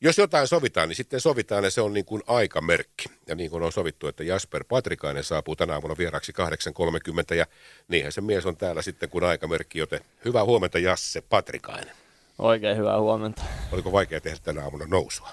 Jos jotain sovitaan, niin sitten sovitaan ja se on niin kuin aikamerkki. Ja niin kuin on sovittu, että Jasper Patrikainen saapuu tänä aamuna vieraksi 8.30 ja niinhän se mies on täällä sitten kuin aikamerkki, joten hyvää huomenta Jasse Patrikainen. Oikein hyvää huomenta. Oliko vaikea tehdä tänä aamuna nousua?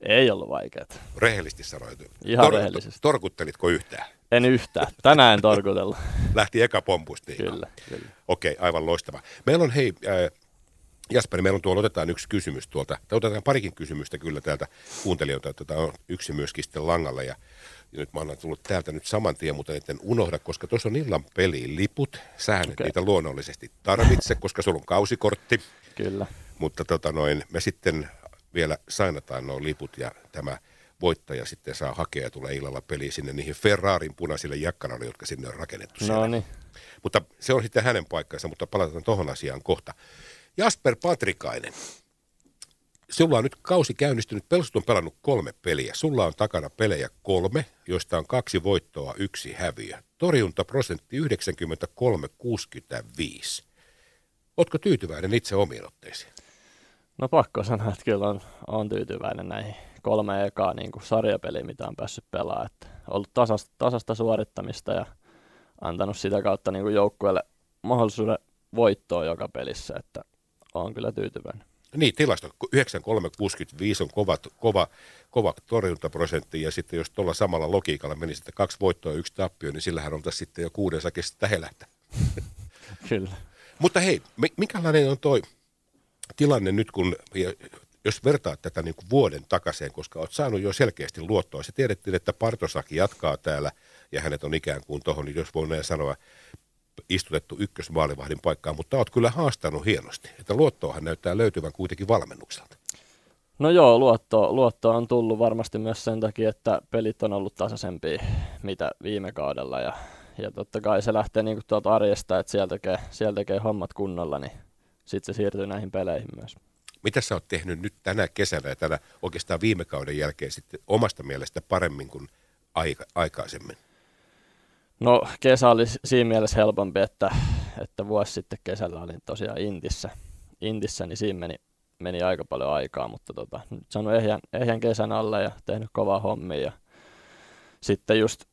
Ei ollut vaikeaa. Rehellisesti sanoit. Ihan Tor- rehellisesti. Torkuttelitko yhtään? En yhtään. Tänään en torkutella. Lähti eka pompusti. Kyllä, kyllä. Okei, aivan loistava. Meillä on hei, äh, Jasperi, meillä on tuolla, otetaan yksi kysymys tuolta, tai otetaan parikin kysymystä kyllä täältä kuuntelijoilta, että tämä on yksi myöskin sitten langalla, ja, ja nyt mä annan tullut täältä nyt saman tien, mutta en unohda, koska tuossa on illan peliin liput, sähän okay. niitä luonnollisesti tarvitse, koska sulla on kausikortti. Kyllä. Mutta tota noin, me sitten vielä sainataan nuo liput ja tämä voittaja sitten saa hakea ja tulee illalla peliin sinne niihin Ferrarin punaisille jakkaralle, jotka sinne on rakennettu no. Niin. Mutta se on sitten hänen paikkansa, mutta palataan tuohon asiaan kohta. Jasper Patrikainen, sulla on nyt kausi käynnistynyt, Pelsut on pelannut kolme peliä. Sulla on takana pelejä kolme, joista on kaksi voittoa, yksi häviö. Torjuntaprosentti 93-65. Oletko tyytyväinen itse omiin otteisiin? No pakko sanoa, että kyllä on, on tyytyväinen näihin kolme ekaa niin kuin sarjapeliä, mitä on päässyt pelaamaan. Että ollut tasasta, tasasta suorittamista ja antanut sitä kautta niin kuin joukkueelle mahdollisuuden voittoa joka pelissä, että on kyllä tyytyväinen. Niin, tilasto 9365 on kova, kova, kova torjuntaprosentti, ja sitten jos tuolla samalla logiikalla menisi, että kaksi voittoa ja yksi tappio, niin sillähän on tässä sitten jo kuuden sakista helähtä. Kyllä. Mutta hei, minkälainen on toi tilanne nyt, kun jos vertaat tätä niin kuin vuoden takaisin, koska olet saanut jo selkeästi luottoa. Se tiedettiin, että Partosaki jatkaa täällä ja hänet on ikään kuin tuohon, niin jos voi näin sanoa, istutettu ykkösmaalivahdin paikkaan, mutta olet kyllä haastanut hienosti. Että luottoahan näyttää löytyvän kuitenkin valmennukselta. No joo, luotto, luotto on tullut varmasti myös sen takia, että pelit on ollut tasaisempia mitä viime kaudella ja, ja totta kai se lähtee niin kuin tuolta arjesta, että sieltä tekee, sieltä tekee hommat kunnolla, niin sitten se siirtyy näihin peleihin myös. Mitä sä oot tehnyt nyt tänä kesänä ja tänä oikeastaan viime kauden jälkeen sitten omasta mielestä paremmin kuin aika, aikaisemmin? No kesä oli siinä mielessä helpompi, että, että vuosi sitten kesällä olin tosiaan Intissä, Intissä niin siinä meni, meni aika paljon aikaa, mutta tota, nyt saanut ehjän, ehjän kesän alle ja tehnyt kovaa hommia. Ja sitten just,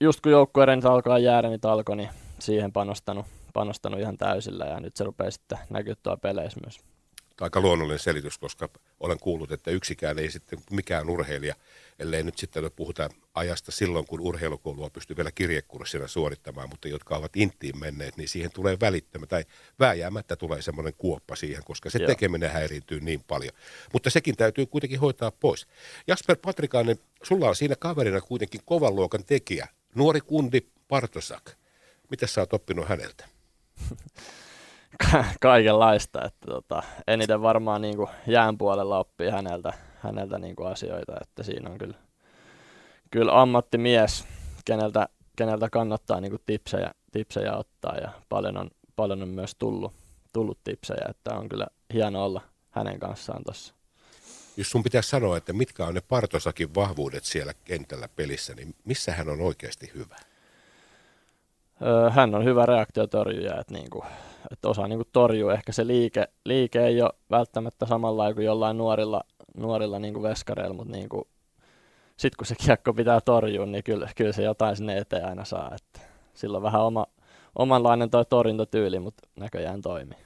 just kun joukkueiden alkaa jäädä, niin alkoi, niin siihen panostanut, panostanut ihan täysillä ja nyt se rupeaa sitten näkyä tuolla peleissä myös aika luonnollinen selitys, koska olen kuullut, että yksikään ei sitten mikään urheilija, ellei nyt sitten puhuta ajasta silloin, kun urheilukoulua pystyy vielä kirjekurssina suorittamaan, mutta jotka ovat inttiin menneet, niin siihen tulee välittämä tai vääjäämättä tulee semmoinen kuoppa siihen, koska se Joo. tekeminen häiriintyy niin paljon. Mutta sekin täytyy kuitenkin hoitaa pois. Jasper Patrikainen, sulla on siinä kaverina kuitenkin kovan luokan tekijä, nuori kundi Partosak. Mitä sä oot oppinut häneltä? kaikenlaista. Että tota, eniten varmaan niin kuin jään puolella oppii häneltä, häneltä niin kuin asioita, että siinä on kyllä, kyllä ammattimies, keneltä, keneltä kannattaa niin kuin tipsejä, tipsejä ottaa ja paljon on, paljon on myös tullut, tullut tipsejä, että on kyllä hieno olla hänen kanssaan tuossa. Jos sun pitäisi sanoa, että mitkä on ne Partosakin vahvuudet siellä kentällä pelissä, niin missä hän on oikeasti hyvä? Hän on hyvä reaktiotorjuja, että niin kuin, että osaa niin kuin torjua. Ehkä se liike, liike ei ole välttämättä samalla kuin jollain nuorilla, nuorilla niin kuin veskareilla, mutta niin kuin, sitten kun se kiekko pitää torjua, niin kyllä, kyllä se jotain sinne eteen aina saa. Että sillä on vähän oma, omanlainen toi torjuntatyyli, mutta näköjään toimii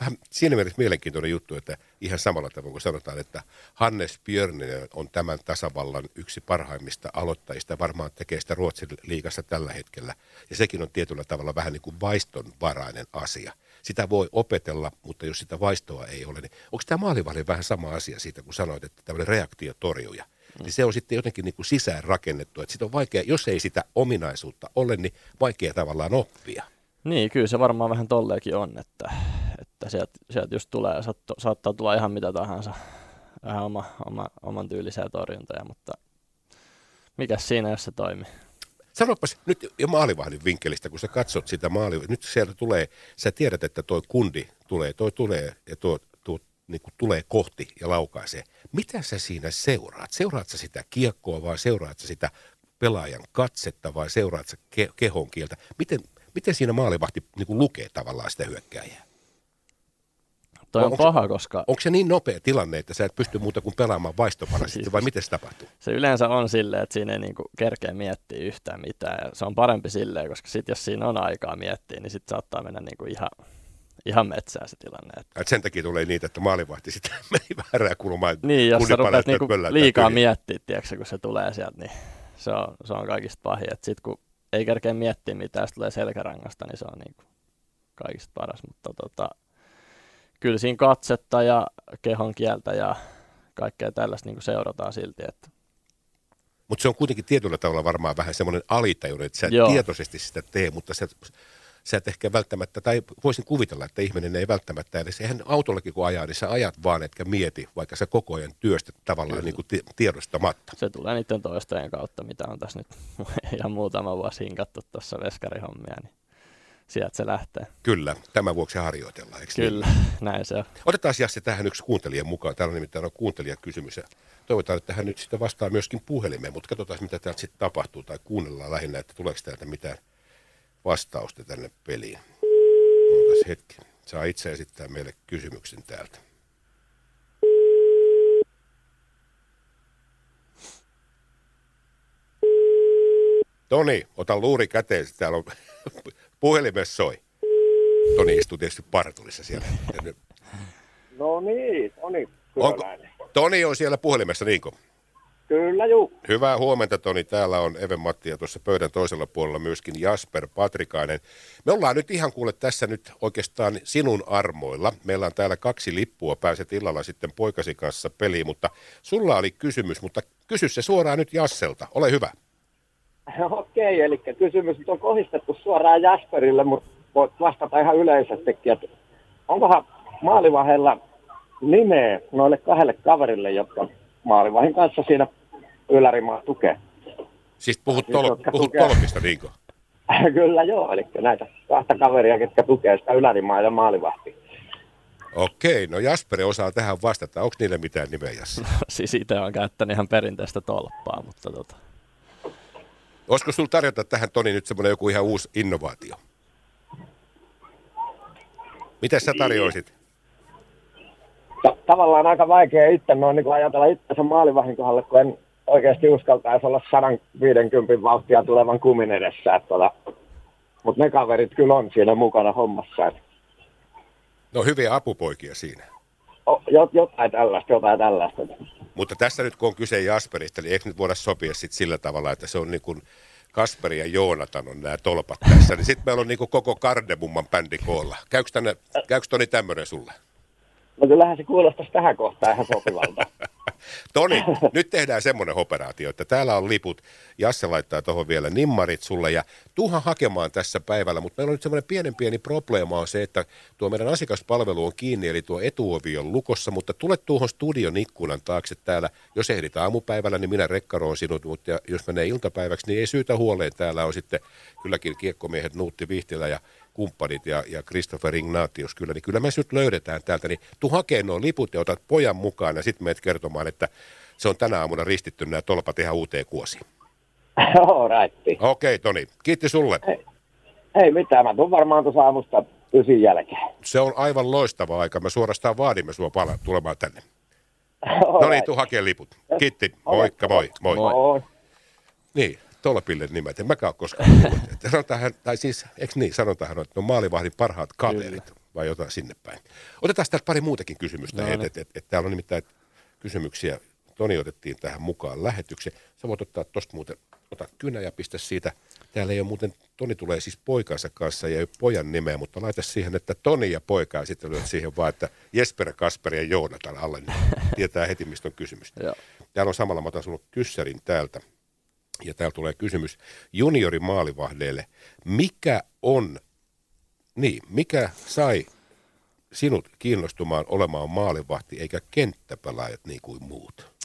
vähän siinä mielessä mielenkiintoinen juttu, että ihan samalla tavalla kuin sanotaan, että Hannes Björninen on tämän tasavallan yksi parhaimmista aloittajista, varmaan tekee sitä Ruotsin liigassa tällä hetkellä. Ja sekin on tietyllä tavalla vähän niin kuin vaistonvarainen asia. Sitä voi opetella, mutta jos sitä vaistoa ei ole, niin onko tämä maalivahdin vähän sama asia siitä, kun sanoit, että tämmöinen reaktiotorjuja, mm. niin se on sitten jotenkin niin kuin sisään rakennettu, että sitä on vaikea, jos ei sitä ominaisuutta ole, niin vaikea tavallaan oppia. Niin, kyllä se varmaan vähän tolleekin on, että, että sieltä, sieltä just tulee, saattaa, saattaa tulla ihan mitä tahansa, vähän oma, oma, oman tyylisää torjuntoja, mutta mikä siinä, jos se toimii? Sanopas nyt jo maalivahdin vinkkelistä, kun sä katsot sitä maalivahdin, nyt sieltä tulee, sä tiedät, että toi kundi tulee, toi tulee ja tuo, tuo niin kuin tulee kohti ja laukaisee. Mitä sä siinä seuraat? Seuraat sä sitä kiekkoa vai seuraat sä sitä pelaajan katsetta vai seuraat sä ke- kehon kieltä? Miten, miten siinä maalivahti niin kuin lukee tavallaan sitä hyökkääjää? Toi on, on paha, se, koska... Onko se niin nopea tilanne, että sä et pysty muuta kuin pelaamaan vaistopana siis, vai miten se tapahtuu? Se yleensä on silleen, että siinä ei niinku kerkeä miettiä yhtään mitään. Ja se on parempi silleen, koska sit jos siinä on aikaa miettiä, niin sitten saattaa mennä niinku ihan, ihan metsään se tilanne. Että... Et sen takia tulee niitä, että maalivahti sitten meni väärään kulmaan. Niin, jos sä rupeat niinku liikaa miettiä, tiedätkö, kun se tulee sieltä, niin se on, se on kaikista pahin. Sitten kun ei kerkeä miettiä mitään, jos tulee selkärangasta, niin se on niinku kaikista paras. Mutta tota, kyllä siinä katsetta ja kehon kieltä ja kaikkea tällaista niin seurataan silti. Että mutta se on kuitenkin tietyllä tavalla varmaan vähän semmoinen alitajuinen, että sä et Joo. tietoisesti sitä tee, mutta sä, sä et ehkä välttämättä, tai voisin kuvitella, että ihminen ei välttämättä edes, eihän autollakin kun ajaa, niin sä ajat vaan, etkä mieti, vaikka sä koko ajan työstät tavallaan niin kuin tiedostamatta. Se tulee niiden toistojen kautta, mitä on tässä nyt ihan muutama vuosi hinkattu tuossa veskarihommia, niin sieltä se lähtee. Kyllä, tämän vuoksi harjoitellaan, eikö niin? Kyllä, niin? näin se on. Otetaan Jassi tähän yksi kuuntelijan mukaan. Täällä on nimittäin on kuuntelijakysymys. Ja toivotaan, että hän nyt sitten vastaa myöskin puhelimeen, mutta katsotaan, mitä täältä sitten tapahtuu tai kuunnellaan lähinnä, että tuleeko täältä mitään vastausta tänne peliin. Ootas hetki. Saa itse esittää meille kysymyksen täältä. Toni, ota luuri käteen. Täällä on puhelimessa soi. Toni istuu tietysti partulissa siellä. No niin, Toni. Onko, Toni on siellä puhelimessa, niinko? Kyllä, juu. Hyvää huomenta, Toni. Täällä on Even Matti ja tuossa pöydän toisella puolella myöskin Jasper Patrikainen. Me ollaan nyt ihan kuule tässä nyt oikeastaan sinun armoilla. Meillä on täällä kaksi lippua, pääset illalla sitten poikasi kanssa peliin, mutta sulla oli kysymys, mutta kysy se suoraan nyt Jasselta. Ole hyvä. Okei, eli kysymys on kohdistettu suoraan Jasperille, mutta voit vastata ihan yleisestikin, että onkohan maalivahella nimeä noille kahdelle kaverille, jotka maalivahin kanssa siinä ylärimaa tukee. Siis puhut, tol- puhut tolpista, niinkö? Kyllä joo, eli näitä kahta kaveria, jotka tukee sitä ylärimaa ja maalivahtia. Okei, no Jasperi osaa tähän vastata. Onko niille mitään nimeä, Jassi? No, siis itse on käyttänyt ihan perinteistä tolppaa, mutta tota... Olisiko sinulla tarjota tähän, Toni, nyt semmoinen joku ihan uusi innovaatio? Mitä sä tarjoisit? ta- tavallaan aika vaikea itse noin niin ajatella itsensä maalivahin kohdalle, kun en oikeasti uskaltaisi olla 150 vauhtia tulevan kumin edessä. Että tota, mutta ne kaverit kyllä on siinä mukana hommassa. No hyviä apupoikia siinä. O, jotain tällaista, jotain tällaista. Mutta tässä nyt kun on kyse Jasperista, niin eikö nyt voida sopia sit sillä tavalla, että se on niin kuin Kasperi ja Joonatan on nämä tolpat tässä, niin sitten meillä on niin kuin koko Kardemumman bändi koolla. Käykö, tänne, käykö Toni tämmöinen sulle? No kyllähän se kuulostaisi tähän kohtaan ihan sopivalta. Toni, nyt tehdään semmoinen operaatio, että täällä on liput. Jasse laittaa tuohon vielä nimmarit sulle ja tuuhan hakemaan tässä päivällä, mutta meillä on nyt semmoinen pienen pieni probleema on se, että tuo meidän asiakaspalvelu on kiinni, eli tuo etuovi on lukossa, mutta tule tuohon studion ikkunan taakse täällä. Jos ehdit aamupäivällä, niin minä rekkaroon sinut, mutta jos menee iltapäiväksi, niin ei syytä huoleen. Täällä on sitten kylläkin kiekkomiehet Nuutti Vihtilä ja kumppanit ja, ja Christopher Ignatius kyllä, niin kyllä me nyt löydetään täältä, niin tuu hakee nuo liput ja otat pojan mukaan ja sitten menet kertomaan, että se on tänä aamuna ristitty nämä tolpat ihan uuteen kuosiin. Joo. Okei, okay, Toni. Kiitti sulle. Ei, ei mitään, mä tuun varmaan tuossa aamusta ysin jälkeen. Se on aivan loistava aika. Me suorastaan vaadimme sua pala- tulemaan tänne. no niin, tuu hakee liput. Kiitti. Moikka, moi. Moi. moi. moi. Niin, tolpille nimet. En mäkään ole koskaan sanotaan, tai siis, eikö niin, sanotaan, että no maalivahdin parhaat kaverit Kyllä. vai jotain sinne päin. Otetaan täältä pari muutakin kysymystä. No, että et, et, et, täällä on nimittäin kysymyksiä. Toni otettiin tähän mukaan lähetykseen. Sä voit ottaa tuosta muuten, ota kynä ja pistä siitä. Täällä ei ole muuten, Toni tulee siis poikansa kanssa ja ei ole pojan nimeä, mutta laita siihen, että Toni ja poika ja sitten lyöt siihen vaan, että Jesper, Kasper ja Joonatan alle, niin tietää heti, mistä on kysymys. Täällä on samalla, mä otan sun kyssärin täältä ja täällä tulee kysymys juniorimaalivahdeille. Mikä on, niin, mikä sai sinut kiinnostumaan olemaan maalivahti eikä kenttäpelaajat niin kuin muut?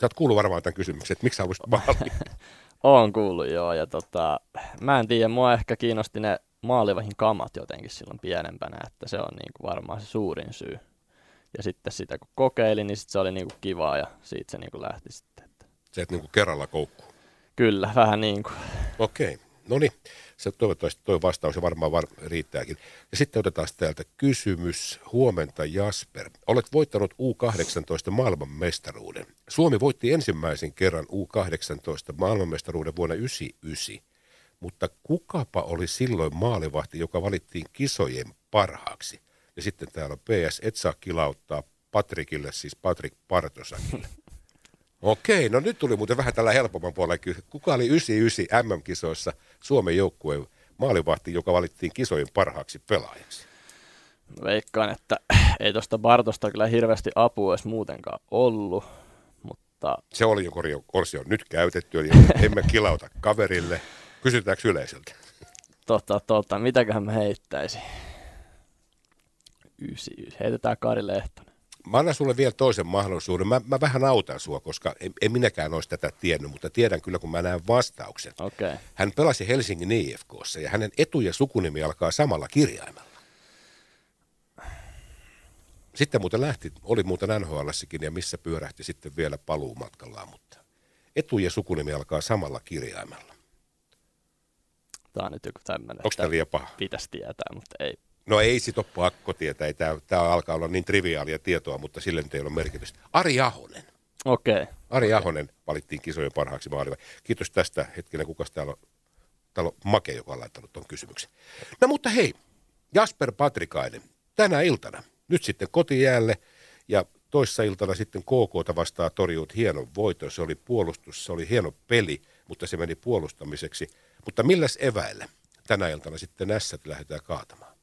Sä oot kuullut varmaan tämän kysymyksen, että miksi sä haluaisit maali? Oon kuullut joo, ja tota, mä en tiedä, mua ehkä kiinnosti ne maalivahin kamat jotenkin silloin pienempänä, että se on niin kuin varmaan se suurin syy. Ja sitten sitä kun kokeilin, niin sit se oli niin kuin kivaa ja siitä se niin kuin lähti sitten. Se, että niin kuin kerralla koukkuu. Kyllä, vähän niin kuin. Okei. No niin, se toivottavasti tuo vastaus varmaan var- riittääkin. Ja sitten otetaan täältä kysymys. Huomenta Jasper. Olet voittanut U18 maailmanmestaruuden. Suomi voitti ensimmäisen kerran U18 maailmanmestaruuden vuonna 1999. Mutta kukapa oli silloin maalivahti, joka valittiin kisojen parhaaksi? Ja sitten täällä on PS, et saa kilauttaa Patrikille, siis Patrik Partosakille. Okei, no nyt tuli muuten vähän tällä helpomman puolella. Kuka oli 99 MM-kisoissa Suomen joukkueen maalivahti, joka valittiin kisojen parhaaksi pelaajaksi? Veikkaan, että ei tuosta Bartosta kyllä hirveästi apua edes muutenkaan ollut, mutta... Se oli jo korjo, korsi on nyt käytetty, eli emme kilauta kaverille. Kysytäänkö yleisöltä? Tota, tota, mitäköhän mä heittäisin? Ysi, ysi. Heitetään Kari Lehtonen. Mä annan sulle vielä toisen mahdollisuuden. Mä, mä vähän autan sua, koska en, en minäkään olisi tätä tiennyt, mutta tiedän kyllä, kun mä näen vastauksen. Okei. Okay. Hän pelasi Helsingin IFKssa ja hänen etu- ja sukunimi alkaa samalla kirjaimella. Sitten muuten lähti, oli muuten nhl ja missä pyörähti sitten vielä paluumatkallaan, mutta etu- ja sukunimi alkaa samalla kirjaimella. Tämä on nyt joku tämmöinen. Onko tämä liian paha? Pitäisi tietää, mutta ei. No ei sit ole pakko tietää. Tämä, alkaa olla niin triviaalia tietoa, mutta sille nyt ei ole merkitystä. Ari Ahonen. Okei. Okay. Ari okay. Ahonen valittiin kisojen parhaaksi maaliva. Kiitos tästä hetkinen, kuka täällä on? Täällä on Make, joka on laittanut tuon kysymyksen. No mutta hei, Jasper Patrikainen, tänä iltana, nyt sitten kotijäälle ja toissa iltana sitten KK vastaa torjuut hienon voiton. Se oli puolustus, se oli hieno peli, mutta se meni puolustamiseksi. Mutta milläs eväillä tänä iltana sitten Nässät lähdetään kaatamaan?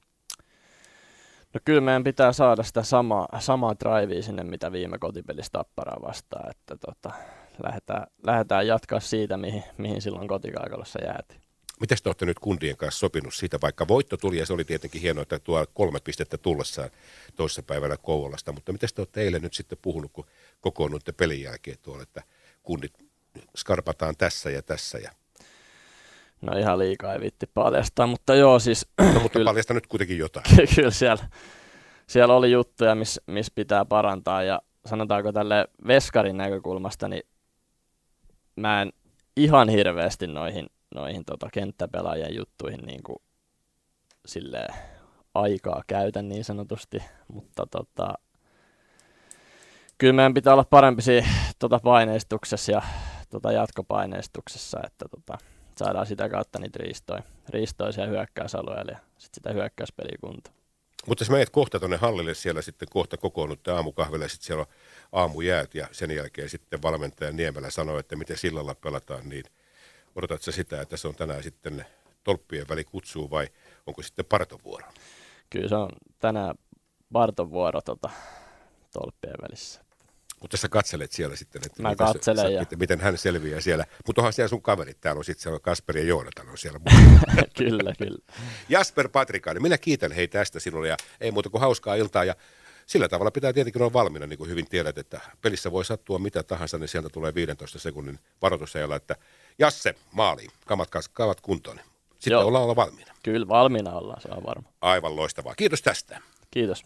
No kyllä meidän pitää saada sitä samaa, samaa drivea sinne, mitä viime kotipelissä Tapparaa vastaan, että tota, lähdetään, lähdetään jatkaa siitä, mihin, mihin silloin kotikaikalossa jäätiin. Miten te olette nyt kundien kanssa sopinut siitä, vaikka voitto tuli ja se oli tietenkin hienoa, että tuo kolme pistettä tullessaan toisessa päivänä Kouvolasta, mutta miten te olette eilen nyt sitten puhunut, kun kokoonnutte pelin jälkeen tuolla, että kundit skarpataan tässä ja tässä ja No ihan liikaa ei vitti paljastaa, mutta joo siis... No mutta kyllä, paljasta nyt kuitenkin jotain. Kyllä siellä, siellä oli juttuja, missä miss pitää parantaa ja sanotaanko tälle veskarin näkökulmasta, niin mä en ihan hirveästi noihin, noihin tota kenttäpelaajien juttuihin niin kuin silleen aikaa käytä niin sanotusti, mutta tota, kyllä meidän pitää olla parempi siinä tota paineistuksessa ja tota jatkopaineistuksessa, että tota, saadaan sitä kautta niitä riistoja siellä hyökkäysalueella ja sitten sitä hyökkäyspeliä kuntoon. Mutta jos menet kohta tuonne hallille, siellä sitten kohta kokoonnutte aamukahville, sitten siellä on aamujäät ja sen jälkeen sitten valmentaja Niemelä sanoo, että miten sillalla pelataan, niin odotatko sitä, että se on tänään sitten tolppien väli kutsuu vai onko sitten partovuoro? Kyllä se on tänään partovuoro tota, tolppien välissä. Mutta sä katselet siellä sitten, että Mä miten, katselen sä, ja... miten, miten hän selviää siellä. Mutta onhan siellä sun kaverit, täällä on sitten siellä Kasperi ja Joonatan on siellä kyllä, kyllä. Jasper Patrikainen, minä kiitän hei tästä sinulle ja ei muuta kuin hauskaa iltaa ja sillä tavalla pitää tietenkin olla valmiina, niin kuin hyvin tiedät, että pelissä voi sattua mitä tahansa, niin sieltä tulee 15 sekunnin varoitusajalla, että Jasse, maaliin, kamat, kamat kuntoon. Sitten Joo. ollaan olla valmiina. Kyllä valmiina ollaan, se on varma. Aivan loistavaa. Kiitos tästä. Kiitos.